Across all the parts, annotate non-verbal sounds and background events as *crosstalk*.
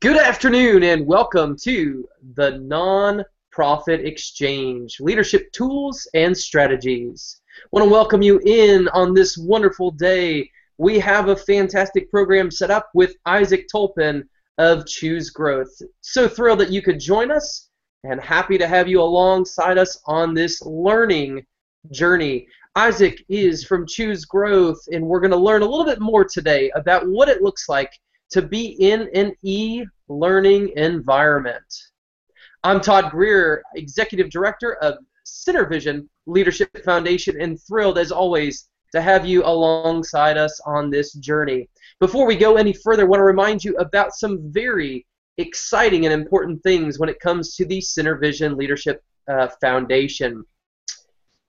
Good afternoon and welcome to the Non-Profit Exchange Leadership Tools and Strategies. I want to welcome you in on this wonderful day. We have a fantastic program set up with Isaac Tolpin of Choose Growth. So thrilled that you could join us and happy to have you alongside us on this learning journey. Isaac is from Choose Growth, and we're going to learn a little bit more today about what it looks like to be in an e-learning environment. I'm Todd Greer, Executive Director of CenterVision Leadership Foundation, and thrilled as always to have you alongside us on this journey. Before we go any further, I want to remind you about some very exciting and important things when it comes to the CenterVision Leadership uh, Foundation.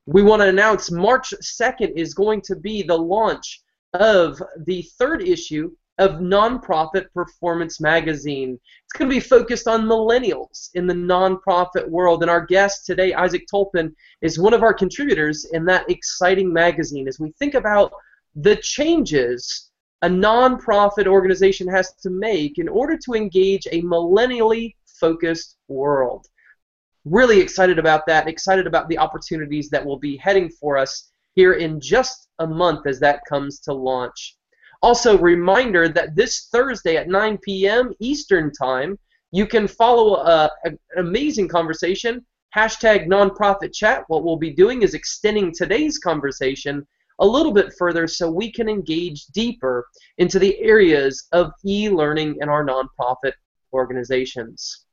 We want to announce March 2nd is going to be the launch of the third issue of Nonprofit Performance Magazine. It's going to be focused on millennials in the nonprofit world. And our guest today, Isaac Tolpin, is one of our contributors in that exciting magazine as we think about the changes a nonprofit organization has to make in order to engage a millennially focused world. Really excited about that, excited about the opportunities that will be heading for us here in just a month as that comes to launch. Also, reminder that this Thursday at 9 p.m. Eastern Time, you can follow a, a, an amazing conversation. Hashtag nonprofit chat. What we'll be doing is extending today's conversation a little bit further so we can engage deeper into the areas of e learning in our nonprofit organizations.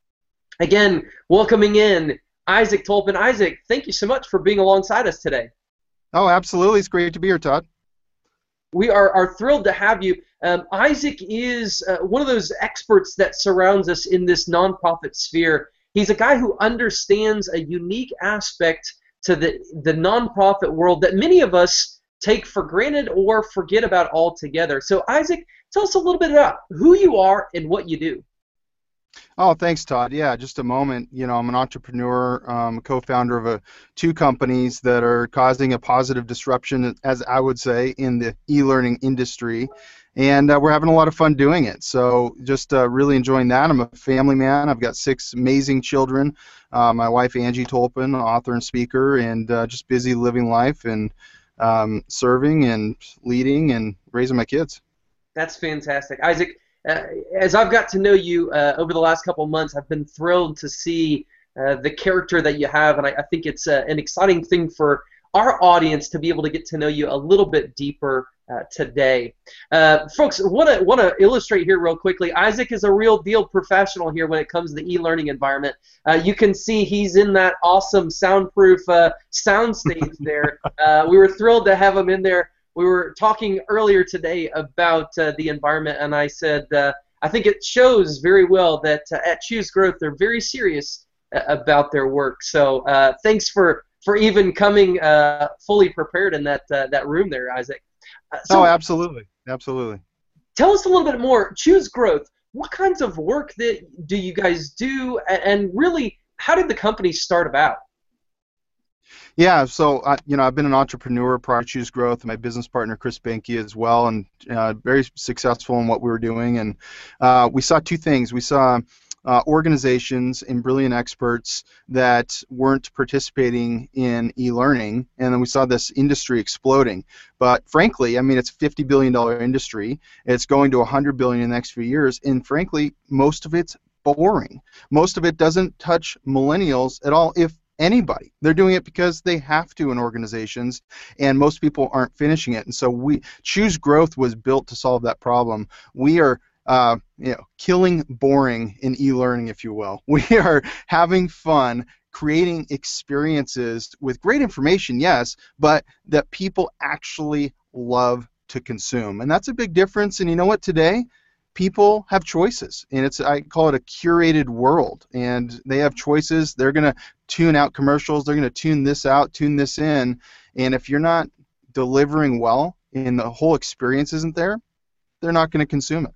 Again, welcoming in Isaac Tolpin. Isaac, thank you so much for being alongside us today. Oh, absolutely. It's great to be here, Todd we are, are thrilled to have you. Um, Isaac is uh, one of those experts that surrounds us in this nonprofit sphere. He's a guy who understands a unique aspect to the, the nonprofit world that many of us take for granted or forget about altogether. So, Isaac, tell us a little bit about who you are and what you do. Oh, thanks, Todd. Yeah, just a moment. You know, I'm an entrepreneur, um, co-founder of a, two companies that are causing a positive disruption, as I would say, in the e-learning industry, and uh, we're having a lot of fun doing it. So, just uh, really enjoying that. I'm a family man. I've got six amazing children. Uh, my wife Angie Tolpin, author and speaker, and uh, just busy living life and um, serving and leading and raising my kids. That's fantastic, Isaac uh, as I've got to know you uh, over the last couple months, I've been thrilled to see uh, the character that you have, and I, I think it's uh, an exciting thing for our audience to be able to get to know you a little bit deeper uh, today. Uh, folks, want to want to illustrate here real quickly. Isaac is a real deal professional here when it comes to the e-learning environment. you can see he's in that awesome soundproof soundstage there. *laughs* we were thrilled to have him in there we were talking earlier today about uh, the environment, and I said uh, I think it shows very well that uh, at Choose Growth they're very serious uh, about their work. So uh, thanks for for even coming uh, fully prepared in that that room there, Isaac. So oh, absolutely, absolutely. Tell us a little bit more. Choose Growth. What kinds of work that do you guys do, and really, how did the company start about? Yeah, so uh, you know, I've been an entrepreneur prior to Choose Growth, and my business partner Chris Benke as well, and uh, very successful in what we were doing. And uh, we saw two things. We saw uh, organizations and brilliant experts that weren't participating in e-learning, and then we saw this industry exploding. But frankly, I mean, it's a 50 billion dollar industry. It's going to 100 billion in the next few years, and frankly, most of it's boring. Most of it doesn't touch millennials at all, if anybody. They're doing it because they have to in organizations, and most people aren't finishing it. And so we choose growth was built to solve that problem. We are. Uh, you know, killing boring in e-learning, if you will. *laughs* We are having fun, creating experiences with great information, yes, but that people actually love to consume. And that's a big difference. And you know what? Today, people have choices and it's i call it a curated world and they have choices. They're going to tune out commercials. They're going to tune this out tune this in and if you're not delivering well and the whole experience isn't there they're not going to consume it.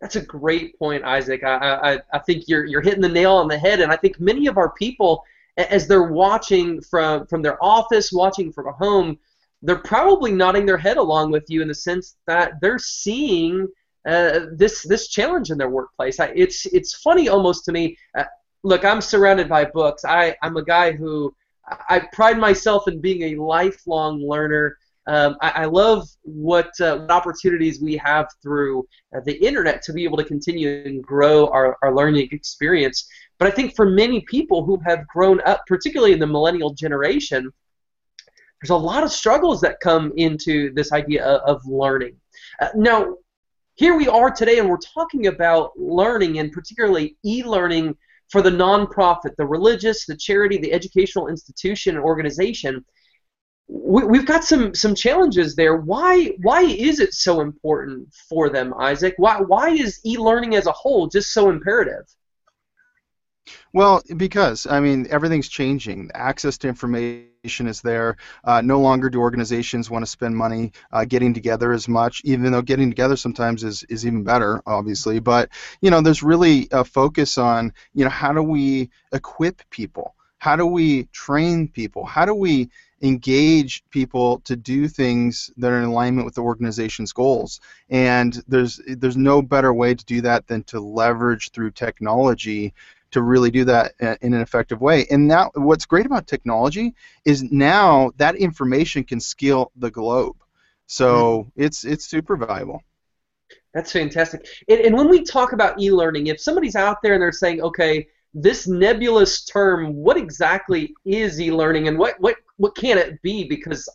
That's a great point isaac. I, I, I think you're, you're hitting the nail on the head and i think many of our people as they're watching from, from their office watching from home they're probably nodding their head along with you in the sense that they're seeing uh, this this challenge in their workplace. I, it's it's funny almost to me. Uh, look, I'm surrounded by books. I I'm a guy who I pride myself in being a lifelong learner. Um, I, I, love what, uh, what, opportunities we have through uh, the internet to be able to continue and grow our, our learning experience. But I think for many people who have grown up, particularly in the millennial generation, there's a lot of struggles that come into this idea of, of learning. Uh, now, here we are today, and we're talking about learning, and particularly e-learning for the nonprofit, the religious, the charity, the educational institution, and organization we, have got some some challenges there. Why why is it so important for them, Isaac? Why why is e-learning as a whole just so imperative? Well, because I mean everything's changing. Access to information is there. Uh, no longer do organizations want to spend money uh, getting together as much, even though getting together sometimes is, is even better, obviously. But you know, there's really a focus on you know how do we equip people? How do we train people? How do we engage people to do things that are in alignment with the organization's goals. And there's there's no better way to do that than to leverage through technology to really do that in an effective way. And now what's great about technology is now that information can scale the globe. So mm-hmm. it's it's super valuable. That's fantastic. And, and when we talk about e-learning, if somebody's out there and they're saying, okay, this nebulous term, what exactly is e-learning and what, what, what can it be? Because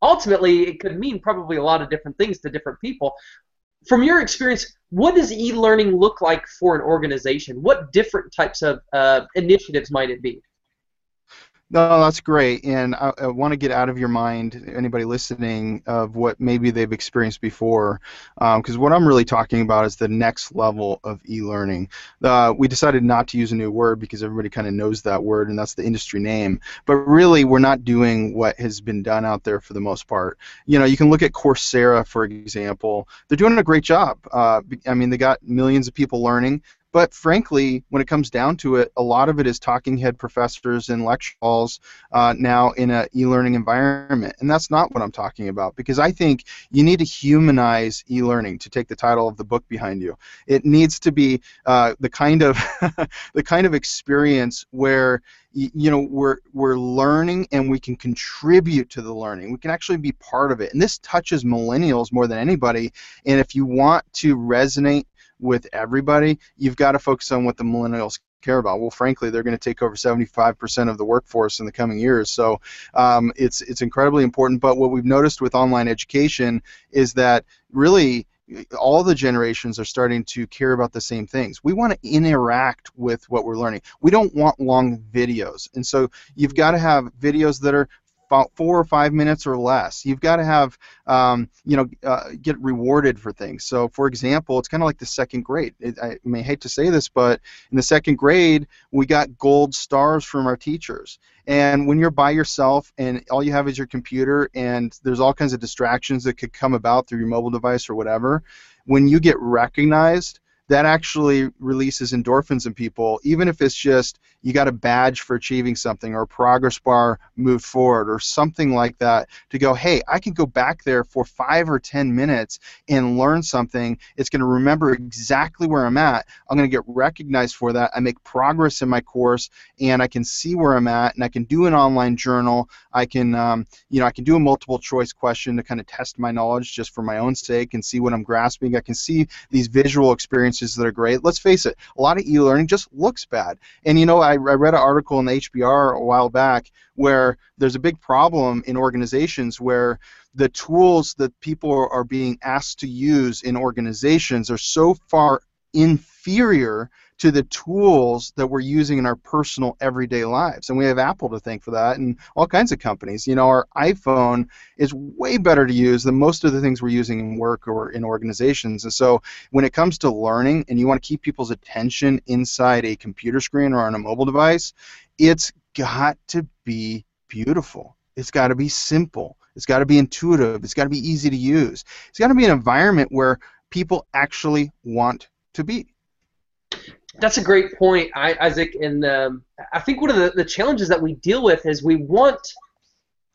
ultimately it could mean probably a lot of different things to different people. From your experience, what does e-learning look like for an organization? What different types of uh, initiatives might it be? No, that's great, and I, I want to get out of your mind, anybody listening, of what maybe they've experienced before, because um, what I'm really talking about is the next level of e-learning. Uh, we decided not to use a new word because everybody kind of knows that word, and that's the industry name. But really, we're not doing what has been done out there for the most part. You know, you can look at Coursera, for example. They're doing a great job. Uh, I mean, they got millions of people learning. But frankly, when it comes down to it, a lot of it is talking head professors in lecture halls uh, now in an e-learning environment, and that's not what I'm talking about. Because I think you need to humanize e-learning. To take the title of the book behind you, it needs to be uh, the kind of *laughs* the kind of experience where you know we're we're learning and we can contribute to the learning we can actually be part of it and this touches millennials more than anybody and if you want to resonate with everybody, you've got to focus on what the millennials care about. Well, frankly, they're going to take over 75% of the workforce in the coming years. So um, it's it's incredibly important. But what we've noticed with online education is that really all the generations are starting to care about the same things. We want to interact with what we're learning. We don't want long videos. And so you've got to have videos that are four or five minutes or less. You've got to have, um, you know, uh, get rewarded for things. So, for example, it's kind of like the second grade. It, I may hate to say this, but in the second grade, we got gold stars from our teachers. And when you're by yourself and all you have is your computer and there's all kinds of distractions that could come about through your mobile device or whatever, when you get recognized, that actually releases endorphins in people, even if it's just you got a badge for achieving something or a progress bar moved forward or something like that to go, hey, I can go back there for five or ten minutes and learn something. It's going to remember exactly where I'm at. I'm going to get recognized for that. I make progress in my course and I can see where I'm at and I can do an online journal. I can, um, you know, I can do a multiple choice question to kind of test my knowledge just for my own sake and see what I'm grasping. I can see these visual experiences experiences that are great. Let's face it, a lot of e-learning just looks bad. And you know, I, I read an article in the HBR a while back where there's a big problem in organizations where the tools that people are being asked to use in organizations are so far inferior to the tools that we're using in our personal everyday lives. And we have Apple to thank for that and all kinds of companies. You know, our iPhone is way better to use than most of the things we're using in work or in organizations. And so when it comes to learning and you want to keep people's attention inside a computer screen or on a mobile device, it's got to be beautiful. It's got to be simple. It's got to be intuitive. It's got to be easy to use. It's got to be an environment where people actually want to be. That's a great point, Isaac. And um, I think one of the, the challenges that we deal with is we want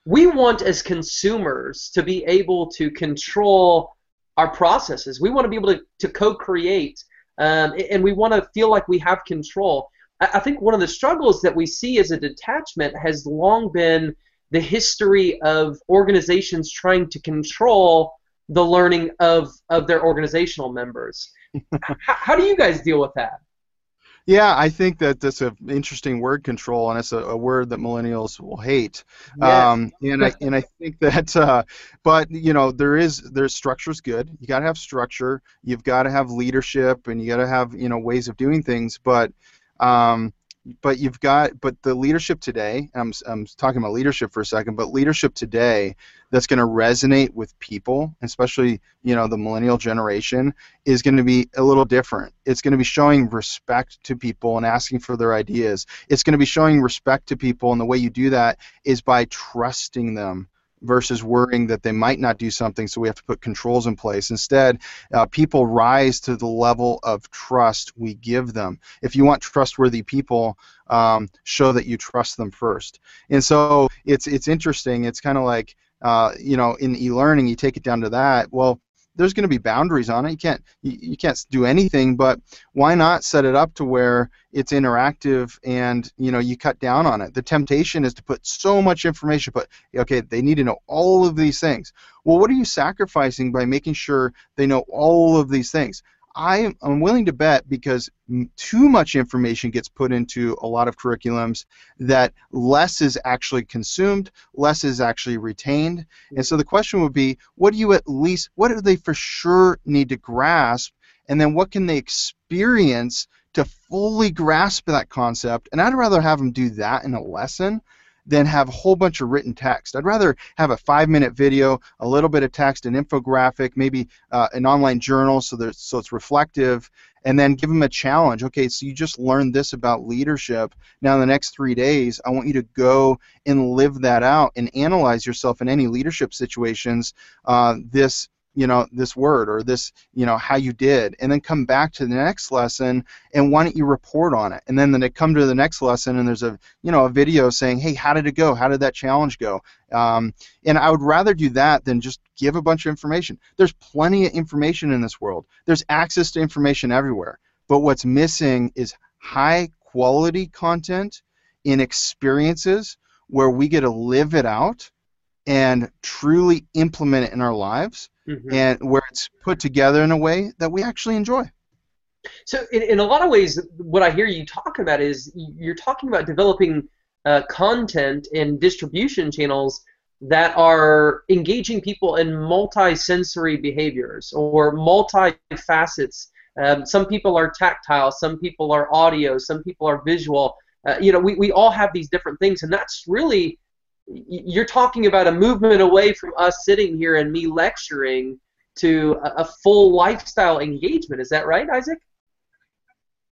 we want as consumers to be able to control our processes. We want to be able to, to co-create, um, and we want to feel like we have control. I, I think one of the struggles that we see as a detachment has long been the history of organizations trying to control the learning of, of their organizational members. How, how do you guys deal with that? Yeah, I think that that's an interesting word control, and it's a, a word that millennials will hate. Yes. Um, and I and I think that, uh, but you know, there is there's structure's good. You got to have structure. You've got to have leadership, and you got to have you know ways of doing things. But um, but you've got but the leadership today I'm, I'm talking about leadership for a second but leadership today that's going to resonate with people especially you know the millennial generation is going to be a little different. It's going to be showing respect to people and asking for their ideas. It's going to be showing respect to people and the way you do that is by trusting them versus worrying that they might not do something, so we have to put controls in place. Instead, uh, people rise to the level of trust we give them. If you want trustworthy people, um, show that you trust them first. And so it's it's interesting. It's kind of like uh, you know in e-learning, you take it down to that. Well, there's going to be boundaries on it. You can't you, you can't do anything, but why not set it up to where it's interactive and you know you cut down on it. The temptation is to put so much information, but okay, they need to know all of these things. Well, what are you sacrificing by making sure they know all of these things? I am willing to bet because too much information gets put into a lot of curriculums that less is actually consumed, less is actually retained. And so the question would be, what do you at least, what do they for sure need to grasp, and then what can they experience to fully grasp that concept? And I'd rather have them do that in a lesson than have a whole bunch of written text. I'd rather have a five minute video, a little bit of text, an infographic, maybe uh, an online journal so, that, so it's reflective, and then give them a challenge. Okay, so you just learned this about leadership. Now, in the next three days, I want you to go and live that out and analyze yourself in any leadership situations. Uh, this you know this word or this you know how you did and then come back to the next lesson and why don't you report on it? And then they come to the next lesson and there's a you know a video saying hey how did it go? How did that challenge go? Um, and i would rather do that than just give a bunch of information. There's plenty of information in this world. There's access to information everywhere. But what's missing is high quality content in experiences where we get to live it out and truly implement it in our lives mm-hmm. and where it's put together in a way that we actually enjoy. So, in, in a lot of ways, what I hear you talking about is you're talking about developing uh, content and distribution channels that are engaging people in multi-sensory behaviors or multi-facets. Um, some people are tactile, some people are audio, some people are visual. Uh, you know, we, we all have these different things, and that's really you're talking about a movement away from us sitting here and me lecturing to a, full lifestyle engagement. Is that right, Isaac?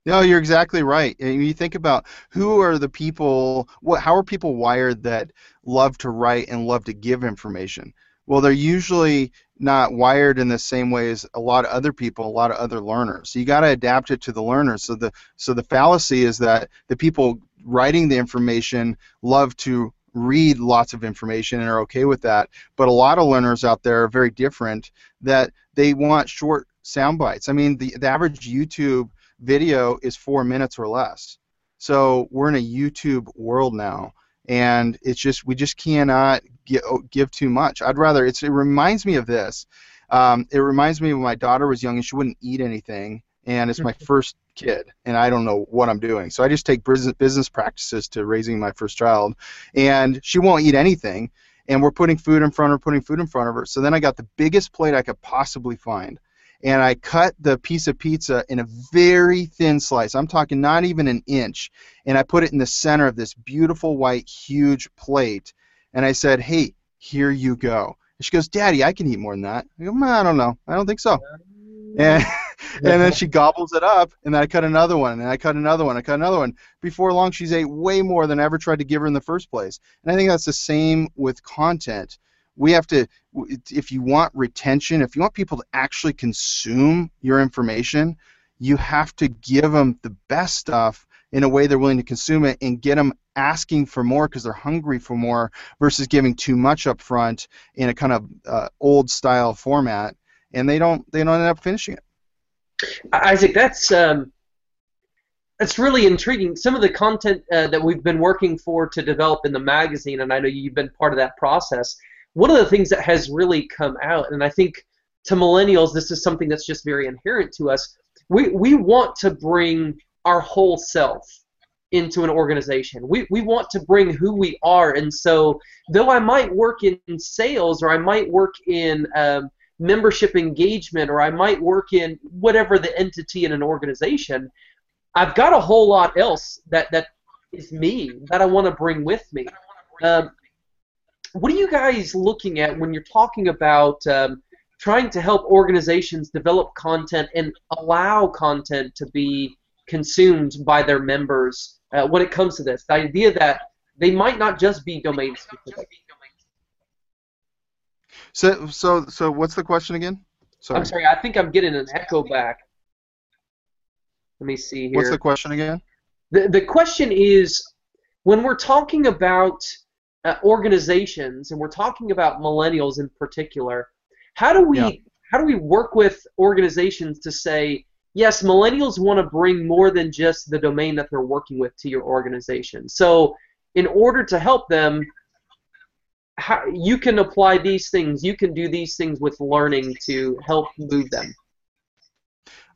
No, you're exactly right. And you think about who are the people, what, how are people wired that love to write and love to give information? Well, they're usually not wired in the same way as a lot of other people, a lot of other learners. So you got to adapt it to the learners. So the so the fallacy is that the people writing the information love to read lots of information and are okay with that. But a lot of learners out there are very different that they want short sound bites. I mean, the, the average YouTube video is four minutes or less. So we're in a YouTube world now, and it's just we just cannot give, give too much. I'd rather it's it reminds me of this. Um, it reminds me when my daughter was young and she wouldn't eat anything, and it's my *laughs* first kid and I don't know what I'm doing. So I just take business business practices to raising my first child and she won't eat anything and we're putting food in front of her, putting food in front of her. So then I got the biggest plate I could possibly find. And I cut the piece of pizza in a very thin slice. I'm talking not even an inch. And I put it in the center of this beautiful white huge plate. And I said, "Hey, here you go." And she goes, "Daddy, I can eat more than that." I go, "I don't know. I don't think so." And *laughs* and then she gobbles it up, and then I cut another one, and I cut another one, I cut another one. Before long, she's ate way more than I ever tried to give her in the first place. And I think that's the same with content. We have to, if you want retention, if you want people to actually consume your information, you have to give them the best stuff in a way they're willing to consume it and get them asking for more because they're hungry for more versus giving too much up front in a kind of uh, old style format and they don't they don't end up finishing it. Isaac, that's um, that's really intriguing. Some of the content uh, that we've been working for to develop in the magazine, and I know you've been part of that process. One of the things that has really come out, and I think to millennials, this is something that's just very inherent to us. We we want to bring our whole self into an organization. We, we want to bring who we are. And so, though I might work in sales or I might work in um, membership engagement or I might work in whatever the entity in an organization, I've got a whole lot else that, that is me that I want to bring with me. Um, what are you guys looking at when you're talking about um, trying to help organizations develop content and allow content to be consumed by their members uh, when it comes to this? The idea that they might not just be domain specific. So, so, so, what's the question again? Sorry. I'm sorry. I think I'm getting an echo back. Let me see here. What's the question again? The the question is, when we're talking about uh, organizations and we're talking about millennials in particular, how do we yeah. how do we work with organizations to say yes, millennials want to bring more than just the domain that they're working with to your organization. So, in order to help them, how, you can apply these things. You can do these things with learning to help move them.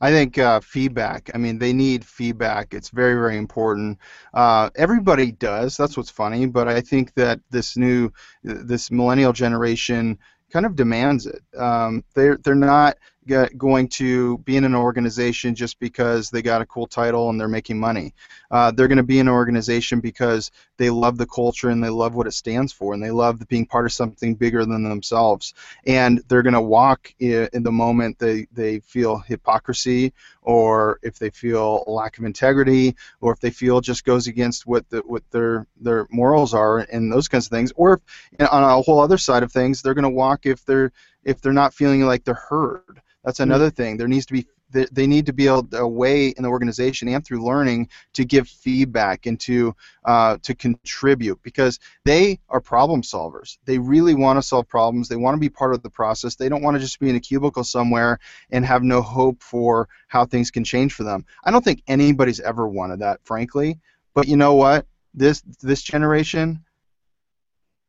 I think uh, feedback. I mean, they need feedback. It's very, very important. Uh, everybody does. That's what's funny. But I think that this new, this millennial generation kind of demands it. Um, they're they're not going to be in an organization just because they got a cool title and they're making money. Uh, they're going to be in an organization because they love the culture and they love what it stands for and they love being part of something bigger than themselves. And they're going to walk in, in the moment they, they feel hypocrisy or if they feel lack of integrity or if they feel just goes against what the, what their their morals are and those kinds of things. Or if, on a whole other side of things, they're going to walk if they're if they're not feeling like they're heard that's hmm. another thing. There needs to be they need to be able a way in the organization and through learning to give feedback and to uh, to contribute because they are problem solvers. They really want to solve problems. They want to be part of the process. They don't want to just be in a cubicle somewhere and have no hope for how things can change for them. I don't think anybody's ever wanted that, frankly. But you know what? This this generation,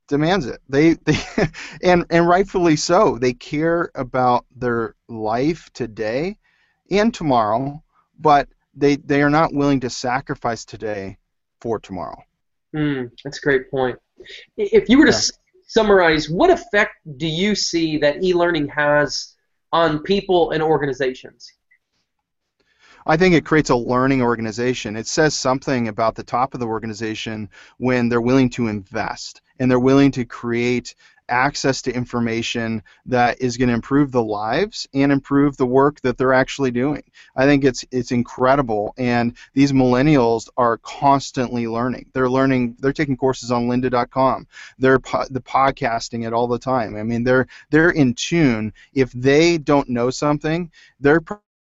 demands it. They *laughs* they and and rightfully so. They care about their life today and tomorrow, but they they are not willing to sacrifice today for tomorrow. Mm, that's a great point. If you were to yeah. summarize, what effect do you see that e-learning has on people and organizations? I think it creates a learning organization. It says something about the top of the organization when they're willing to invest and they're willing to create access to information that is going to improve the lives and improve the work that they're actually doing. I think it's it's incredible and these millennials are constantly learning. They're learning they're taking courses on lynda.com. They're po- the podcasting it all the time. I mean they're they're in tune. If they don't know something, they're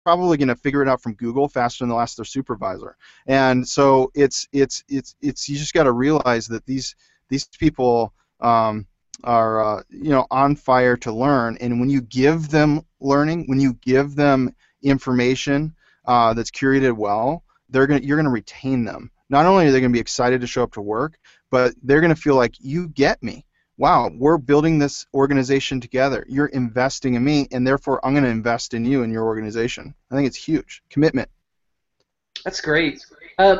probably going to figure it out from Google faster than they'll ask their supervisor. And so it's it's it's it's you just got to realize that these these people um, are uh, you know on fire to learn, and when you give them learning, when you give them information uh, that's curated well, they're going you're going to retain them. Not only are they going to be excited to show up to work, but they're going to feel like you get me wow, we're building this organization together. You're investing in me, and therefore I'm going to invest in you and your organization. I think it's huge. Commitment. That's great. Uh,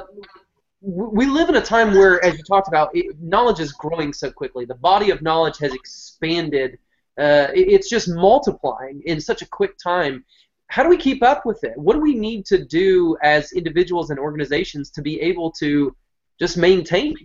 we live in a time where, as you talked about, it, knowledge is growing so quickly. The body of knowledge has expanded. Uh, it, it's just multiplying in such a quick time. How do we keep up with it? What do we need to do as individuals and organizations to be able to just maintain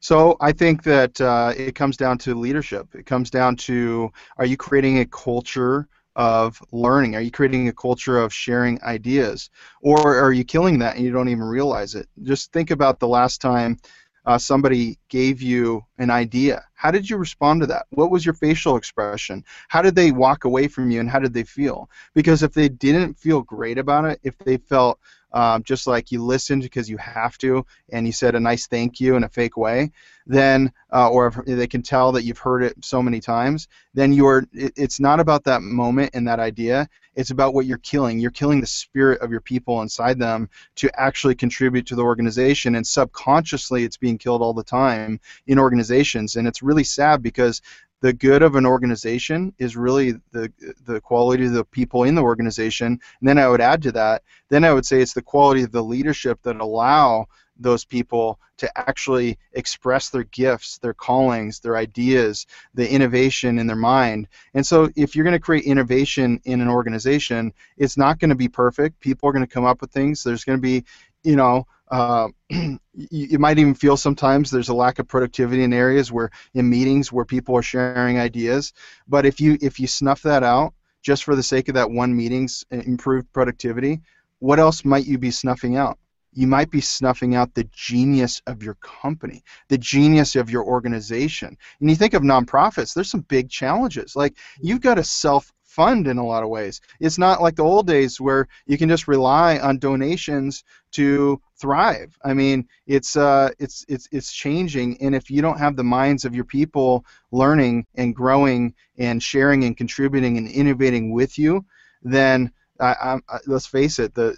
so I think that uh, it comes down to leadership. It comes down to are you creating a culture of learning? Are you creating a culture of sharing ideas? Or are you killing that and you don't even realize it? Just think about the last time uh, somebody gave you an idea? How did you respond to that? What was your facial expression? How did they walk away from you and how did they feel? Because if they didn't feel great about it, if they felt um, just like you listened because you have to, and you said a nice thank you in a fake way, then, uh, or they can tell that you've heard it so many times, then you're. It, it's not about that moment and that idea. It's about what you're killing. You're killing the spirit of your people inside them to actually contribute to the organization, and subconsciously, it's being killed all the time in organizations, and it's really sad because the good of an organization is really the the quality of the people in the organization. And then I would add to that, then I would say it's the quality of the leadership that allow those people to actually express their gifts, their callings, their ideas, the innovation in their mind. And so if you're going to create innovation in an organization, it's not going to be perfect. People are going to come up with things. There's going to be, you know, uh, *clears throat* you, might even feel sometimes there's a lack of productivity in areas where in meetings where people are sharing ideas. But if you if you snuff that out just for the sake of that one meeting's improved productivity, what else might you be snuffing out? You might be snuffing out the genius of your company, the genius of your organization. And you think of nonprofits, there's some big challenges. Like you've got to self fund in a lot of ways. It's not like the old days where you can just rely on donations to thrive. I mean, it's uh, it's it's it's changing, and if you don't have the minds of your people learning and growing and sharing and contributing and innovating with you, then I, I, let's face it, the,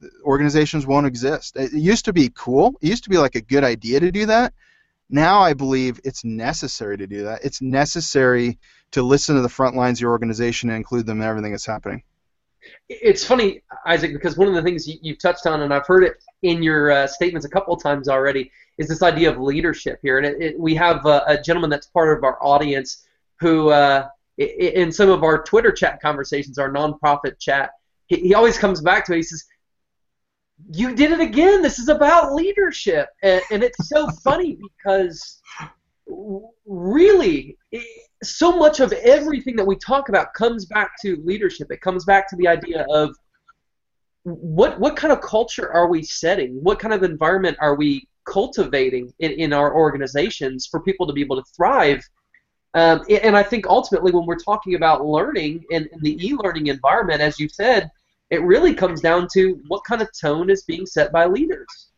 the organizations won't exist. It used to be cool. It used to be like a good idea to do that. Now I believe it's necessary to do that. It's necessary to listen to the front lines of your organization and include them in everything that's happening. It's funny, Isaac, because one of the things you, have touched on, and I've heard it in your uh, statements a couple of times already, is this idea of leadership here. And it, it, we have a, a, gentleman that's part of our audience who, uh, in some of our Twitter chat conversations, our nonprofit chat, he, he always comes back to it. He says, you did it again. This is about leadership, and, and it's so *laughs* funny because really, so much of everything that we talk about comes back to leadership. It comes back to the idea of what what kind of culture are we setting? What kind of environment are we cultivating in, in our organizations for people to be able to thrive? Um, and I think ultimately, when we're talking about learning in, in the e-learning environment, as you said, it really comes down to what kind of tone is being set by leaders.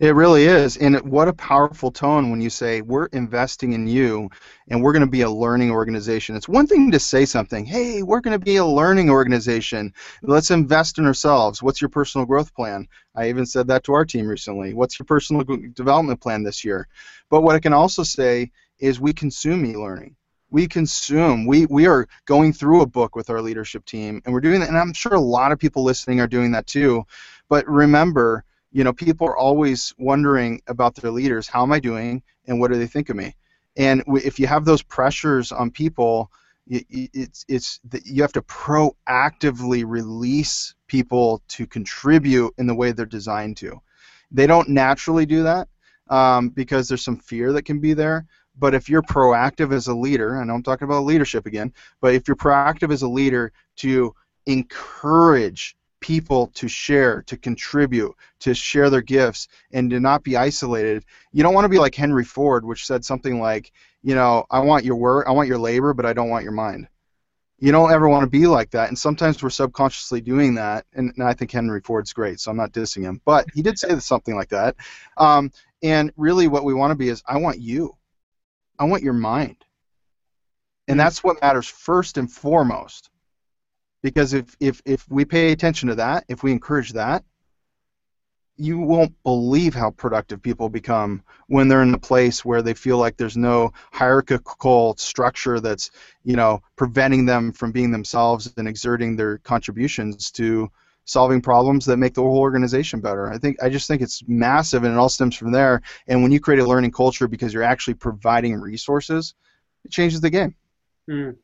It really is. And what a powerful tone when you say, we're investing in you and we're going to be a learning organization. It's one thing to say something, hey, we're going to be a learning organization. Let's invest in ourselves. What's your personal growth plan? I even said that to our team recently. What's your personal development plan this year? But what I can also say is we consume e learning we consume. We we are going through a book with our leadership team and we're doing that and i'm sure a lot of people listening are doing that too. But remember you know people are always wondering about their leaders how am i doing and what do they think of me? And if you have those pressures on people it's it's you have to proactively release people to contribute in the way they're designed to. They don't naturally do that um, because there's some fear that can be there but if you're proactive as a leader, I know I'm talking about leadership again, but if you're proactive as a leader to encourage people to share, to contribute, to share their gifts, and to not be isolated, you don't want to be like Henry Ford, which said something like, you know, I want your work, I want your labor, but I don't want your mind. You don't ever want to be like that, and sometimes we're subconsciously doing that. And, and I think Henry Ford's great, so I'm not dissing him, but he did say something like that. Um, and really, what we want to be is, I want you. I want your mind. And hmm. that's what matters first and foremost. Because if, if, if we pay attention to that, if we encourage that, you won't believe how productive people become when they're in a place where they feel like there's no hierarchical structure that's, you know, preventing them from being themselves and exerting their contributions to solving problems that make the whole organization better. I think I just think it's massive, and it all stems from there. And when you create a learning culture because you're actually providing resources, it changes the game. Mm.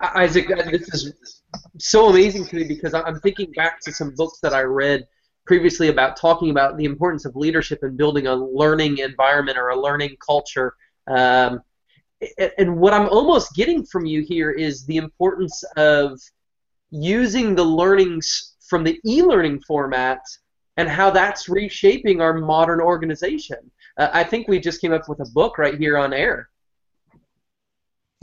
Isaac, this is so amazing to me because I'm thinking back to some books that I read previously about talking about the importance of leadership and building a learning environment or a learning culture. Um, and what I'm almost getting from you here is the importance of using the learnings from the e-learning format and how that's reshaping our modern organization. Uh, I think we just came up with a book right here on air. *laughs*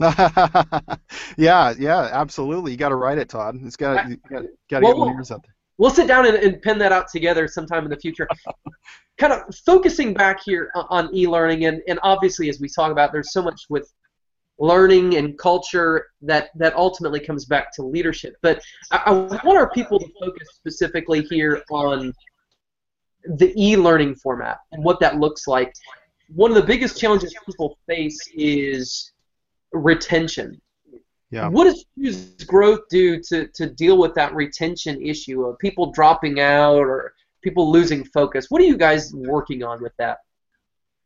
yeah, yeah, absolutely. You got to write it, Todd. It's got to got to get ears out there. We'll sit down and, and pen that out together sometime in the future. *laughs* kind of focusing back here on e-learning, and, and obviously as we talk about, there's so much with learning and culture that, that ultimately comes back to leadership. But I, I want our people to focus specifically here on the e-learning format and what that looks like. One of the biggest challenges people face is retention. Yeah. What does Choose Growth do to, to deal with that retention issue of people dropping out or people losing focus? What are you guys working on with that?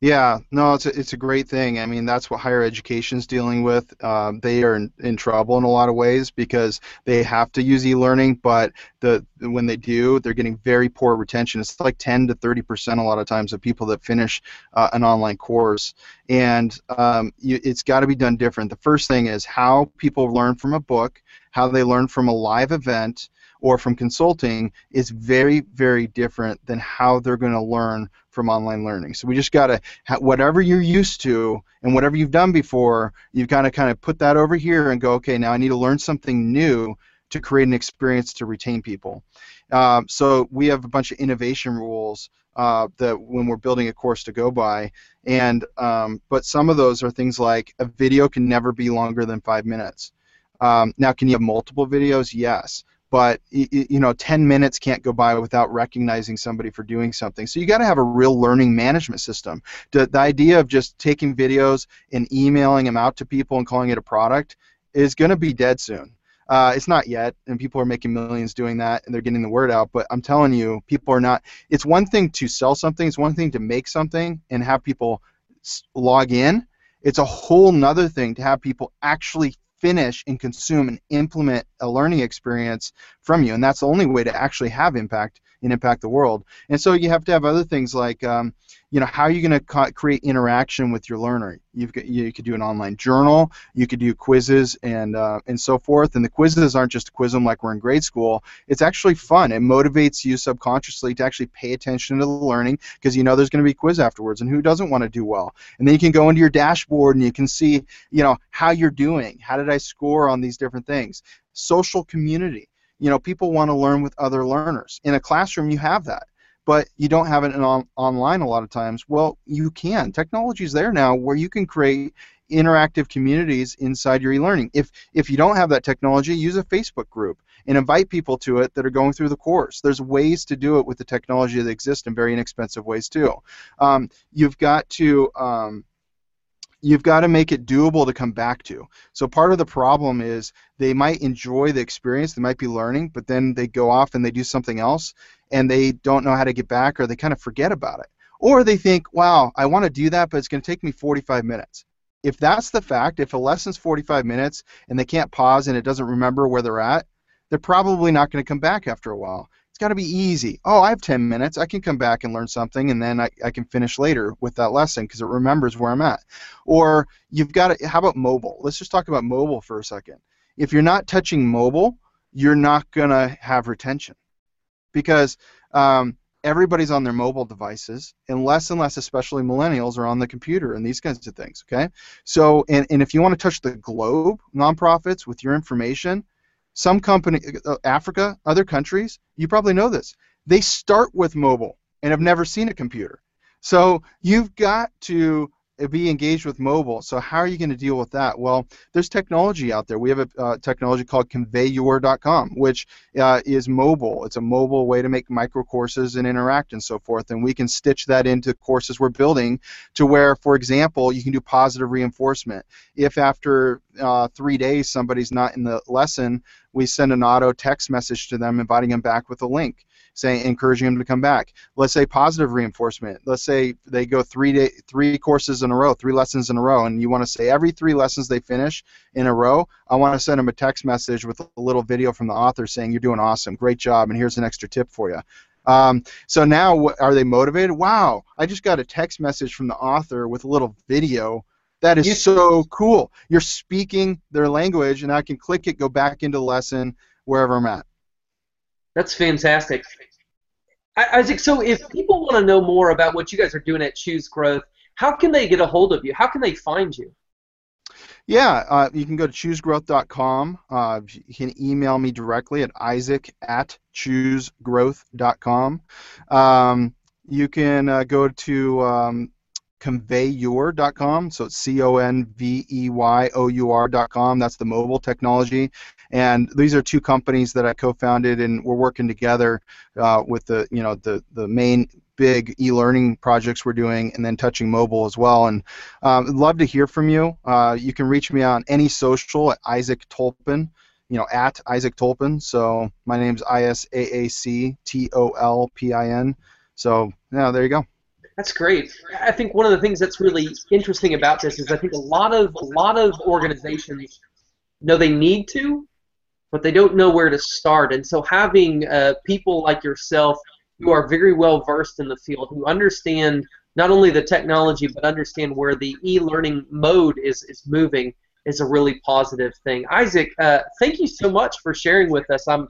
Yeah, no, it's a, it's a great thing. I mean, that's what higher education's dealing with. Um, they are in, in trouble in a lot of ways because they have to use e-learning, but the when they do, they're getting very poor retention. It's like 10 to 30 percent a lot of times of people that finish uh, an online course, and um, you, it's got to be done different. The first thing is how people learn from a book, how they learn from a live event or from consulting is very, very different than how they're going to learn from online learning. So we just got to whatever you're used to and whatever you've done before, you've got to kind of put that over here and go, okay, now I need to learn something new to create an experience to retain people. Um, so we have a bunch of innovation rules uh, that when we're building a course to go by, and um, but some of those are things like a video can never be longer than five minutes. Um, now, can you have multiple videos? Yes but you know 10 minutes can't go by without recognizing somebody for doing something. So you got to have a real learning management system. The, the idea of just taking videos and emailing them out to people and calling it a product is going to be dead soon. Uh, it's not yet and people are making millions doing that and they're getting the word out but i'm telling you people are not it's one thing to sell something it's one thing to make something and have people log in. It's a whole nother thing to have people actually finish and consume and implement a learning experience from you. And that's the only way to actually have impact and impact the world. And so you have to have other things like um, you know how are you going to co- create interaction with your learner? You've got, you could do an online journal you could do quizzes and uh, and so forth. And the quizzes aren't just a quiz them like we're in grade school. It's actually fun. It motivates you subconsciously to actually pay attention to the learning because you know there's going to be a quiz afterwards and who doesn't want to do well? And then you can go into your dashboard and you can see you know how you're doing. How did i score on these different things? Social community you know people want to learn with other learners. In a classroom you have that but you don't have it on, online a lot of times. Well you can. Technology is there now where you can create interactive communities inside your e-learning. If if you don't have that technology use a facebook group and invite people to it that are going through the course. There's ways to do it with the technology that exists in very inexpensive ways too. Um, you've got to um, you've got to make it doable to come back to. So part of the problem is they might enjoy the experience, they might be learning, but then they go off and they do something else and they don't know how to get back or they kind of forget about it. Or they think, wow, I want to do that, but it's going to take me 45 minutes. If that's the fact, if a lesson's 45 minutes and they can't pause and it doesn't remember where they're at, they're probably not going to come back after a while. It's got to be easy. Oh, I have 10 minutes. I can come back and learn something, and then I, I can finish later with that lesson because it remembers where I'm at. Or you've got to, how about mobile? Let's just talk about mobile for a second. If you're not touching mobile, you're not going to have retention because um, everybody's on their mobile devices, and less and less, especially millennials, are on the computer and these kinds of things. Okay, so and, and if you want to touch the globe, nonprofits with your information, some company, uh, Africa, other countries, you probably know this. They start with mobile and have never seen a computer. So you've got to be engaged with mobile. So how are you going to deal with that? Well, there's technology out there. We have a uh, technology called conveyyour.com, which uh, is mobile. It's a mobile way to make micro courses and interact and so forth. And we can stitch that into courses we're building to where, for example, you can do positive reinforcement. If after uh, three days somebody's not in the lesson, we send an auto text message to them inviting them back with a link saying encouraging them to come back. Let's say positive reinforcement. Let's say they go three day, three courses in a row, three lessons in a row, and you want to say every three lessons they finish in a row, I want to send them a text message with a little video from the author saying you're doing awesome, great job, and here's an extra tip for you. Um, so now, are they motivated? Wow! I just got a text message from the author with a little video. That is so cool. You're speaking their language, and I can click it, go back into the lesson wherever I'm at. That's fantastic. Isaac, so if people want to know more about what you guys are doing at Choose Growth, how can they get a hold of you? How can they find you? Yeah, uh, you can go to choosegrowth.com. Uh, you can email me directly at isaac at choosegrowth.com. Um, you can uh, go to um, conveyyour.com. So it's C O N V E Y O U R.com. That's the mobile technology. And these are two companies that I co-founded, and we're working together uh, with the you know the the main big e-learning projects we're doing, and then touching mobile as well. And um, I'd love to hear from you. Uh, you can reach me on any social at Isaac Tolpin. You know, at Isaac Tolpin. So my name's I S A A C T O L P I N. So yeah, there you go. That's great. I think one of the things that's really interesting about this is I think a lot of a lot of organizations know they need to, but they don't know where to start. And so having uh, people like yourself who are very well versed in the field, who understand not only the technology but understand where the e-learning mode is is moving, is a really positive thing. Isaac, uh, thank you so much for sharing with us. I'm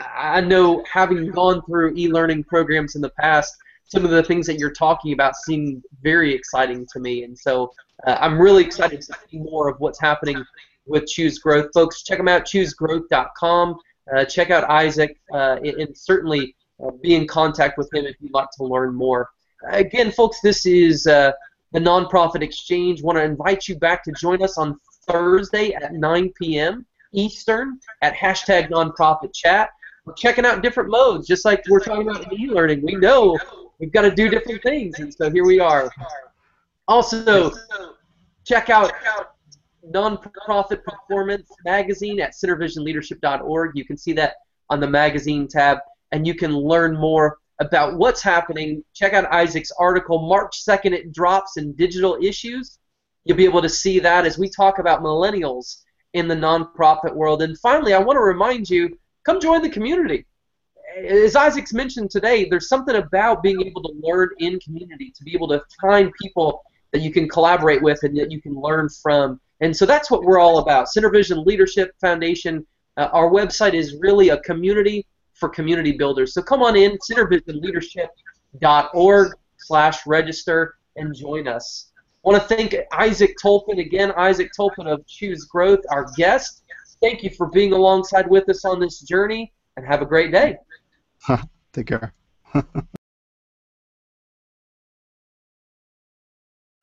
I know having gone through e-learning programs in the past some of the things that you're talking about seem very exciting to me. And so uh, I'm really excited to see more of what's happening with Choose Growth. Folks, check them out, choosegrowth.com. Uh, check out Isaac uh, and, certainly uh, be in contact with him if you'd like to learn more. Again, folks, this is uh, the Nonprofit Exchange. want to invite you back to join us on Thursday at 9 p.m. Eastern at hashtag nonprofit chat. We're checking out different modes, just like we're talking about in e-learning. We know we've got to do different things, and so here we are. Also, check out Nonprofit Performance Magazine at centervisionleadership.org. You can see that on the magazine tab, and you can learn more about what's happening. Check out Isaac's article, March 2nd, it drops in digital issues. You'll be able to see that as we talk about millennials in the nonprofit world. And finally, I want to remind you come join the community as Isaac's mentioned today, there's something about being able to learn in community, to be able to find people that you can collaborate with and that you can learn from. And so that's what we're all about. CenterVision Leadership Foundation, uh, our website is really a community for community builders. So come on in, centervisionleadership.org slash register and join us. I want to thank Isaac Tolpin again, Isaac Tolpin of Choose Growth, our guest. Thank you for being alongside with us on this journey, and have a great day. *laughs* Take care. *laughs*